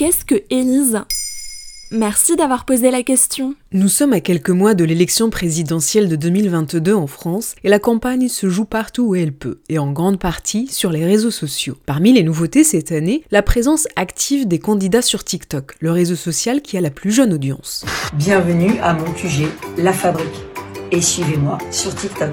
qu'est-ce que Élise? Merci d'avoir posé la question. Nous sommes à quelques mois de l'élection présidentielle de 2022 en France et la campagne se joue partout où elle peut, et en grande partie sur les réseaux sociaux. Parmi les nouveautés cette année, la présence active des candidats sur TikTok, le réseau social qui a la plus jeune audience. Bienvenue à mon QG, La Fabrique. Et suivez-moi sur TikTok.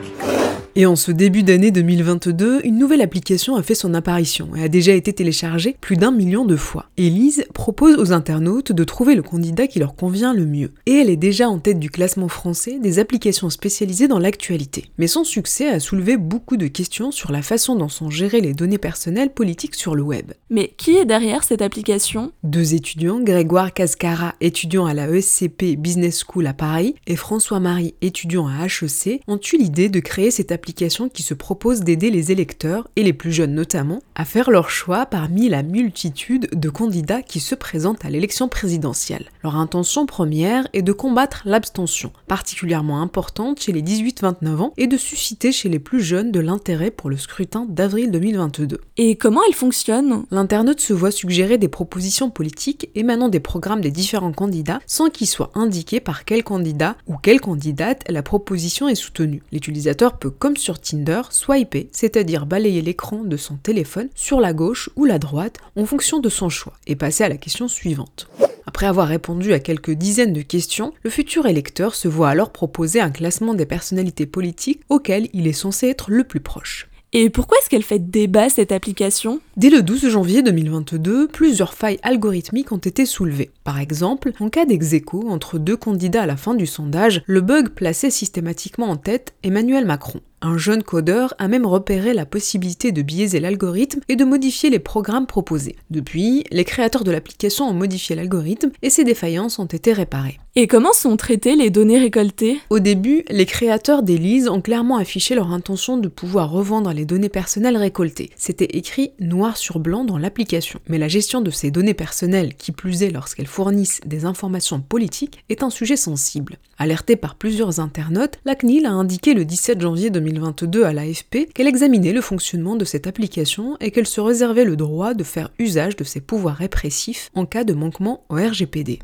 Et en ce début d'année 2022, une nouvelle application a fait son apparition et a déjà été téléchargée plus d'un million de fois. Elise propose aux internautes de trouver le candidat qui leur convient le mieux. Et elle est déjà en tête du classement français des applications spécialisées dans l'actualité. Mais son succès a soulevé beaucoup de questions sur la façon dont sont gérées les données personnelles politiques sur le web. Mais qui est derrière cette application? Deux étudiants, Grégoire Cascara, étudiant à la ESCP Business School à Paris, et François-Marie, étudiant à HEC, ont eu l'idée de créer cette application qui se propose d'aider les électeurs, et les plus jeunes notamment, à faire leur choix parmi la multitude de candidats qui se présentent à l'élection présidentielle. Leur intention première est de combattre l'abstention, particulièrement importante chez les 18-29 ans, et de susciter chez les plus jeunes de l'intérêt pour le scrutin d'avril 2022. Et comment elle fonctionne? L'internaute se voit suggérer des propositions politiques émanant des programmes des différents candidats sans qu'il soit indiqué par quel candidat ou quelle candidate la proposition est soutenue. L'utilisateur peut, comme sur Tinder, swiper, c'est-à-dire balayer l'écran de son téléphone sur la gauche ou la droite en fonction de son choix, et passer à la question suivante. Après avoir répondu à quelques dizaines de questions, le futur électeur se voit alors proposer un classement des personnalités politiques auxquelles il est censé être le plus proche. Et pourquoi est-ce qu'elle fait débat cette application? Dès le 12 janvier 2022, plusieurs failles algorithmiques ont été soulevées. Par exemple, en cas dex entre deux candidats à la fin du sondage, le bug plaçait systématiquement en tête Emmanuel Macron. Un jeune codeur a même repéré la possibilité de biaiser l'algorithme et de modifier les programmes proposés. Depuis, les créateurs de l'application ont modifié l'algorithme et ces défaillances ont été réparées. Et comment sont traitées les données récoltées? Au début, les créateurs d'Elise ont clairement affiché leur intention de pouvoir revendre les données personnelles récoltées. C'était écrit noir sur blanc dans l'application. Mais la gestion de ces données personnelles, qui plus est lorsqu'elles fournissent des informations politiques, est un sujet sensible. Alertée par plusieurs internautes, la CNIL a indiqué le 17 janvier 2022 à l'AFP qu'elle examinait le fonctionnement de cette application et qu'elle se réservait le droit de faire usage de ses pouvoirs répressifs en cas de manquement au RGPD.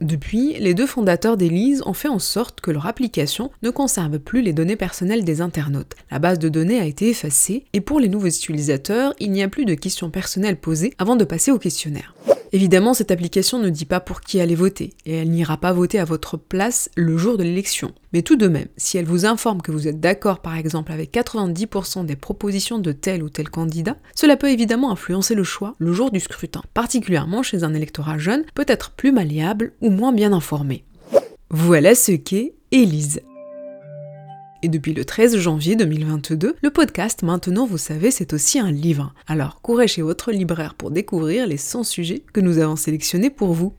Depuis, les deux fondateurs d'Elise ont fait en sorte que leur application ne conserve plus les données personnelles des internautes. La base de données a été effacée et pour les nouveaux utilisateurs, il n'y a plus de questions personnelles posées avant de passer au questionnaire. Évidemment, cette application ne dit pas pour qui aller voter, et elle n'ira pas voter à votre place le jour de l'élection. Mais tout de même, si elle vous informe que vous êtes d'accord par exemple avec 90% des propositions de tel ou tel candidat, cela peut évidemment influencer le choix le jour du scrutin, particulièrement chez un électorat jeune, peut-être plus malléable ou moins bien informé. Voilà ce qu'est Élise. Et depuis le 13 janvier 2022, le podcast Maintenant vous savez, c'est aussi un livre. Alors courez chez votre libraire pour découvrir les 100 sujets que nous avons sélectionnés pour vous.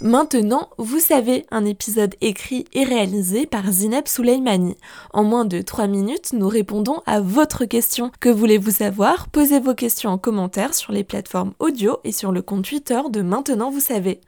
Maintenant, vous savez, un épisode écrit et réalisé par Zineb Souleimani. En moins de 3 minutes, nous répondons à votre question. Que voulez-vous savoir? Posez vos questions en commentaire sur les plateformes audio et sur le compte Twitter de Maintenant vous savez.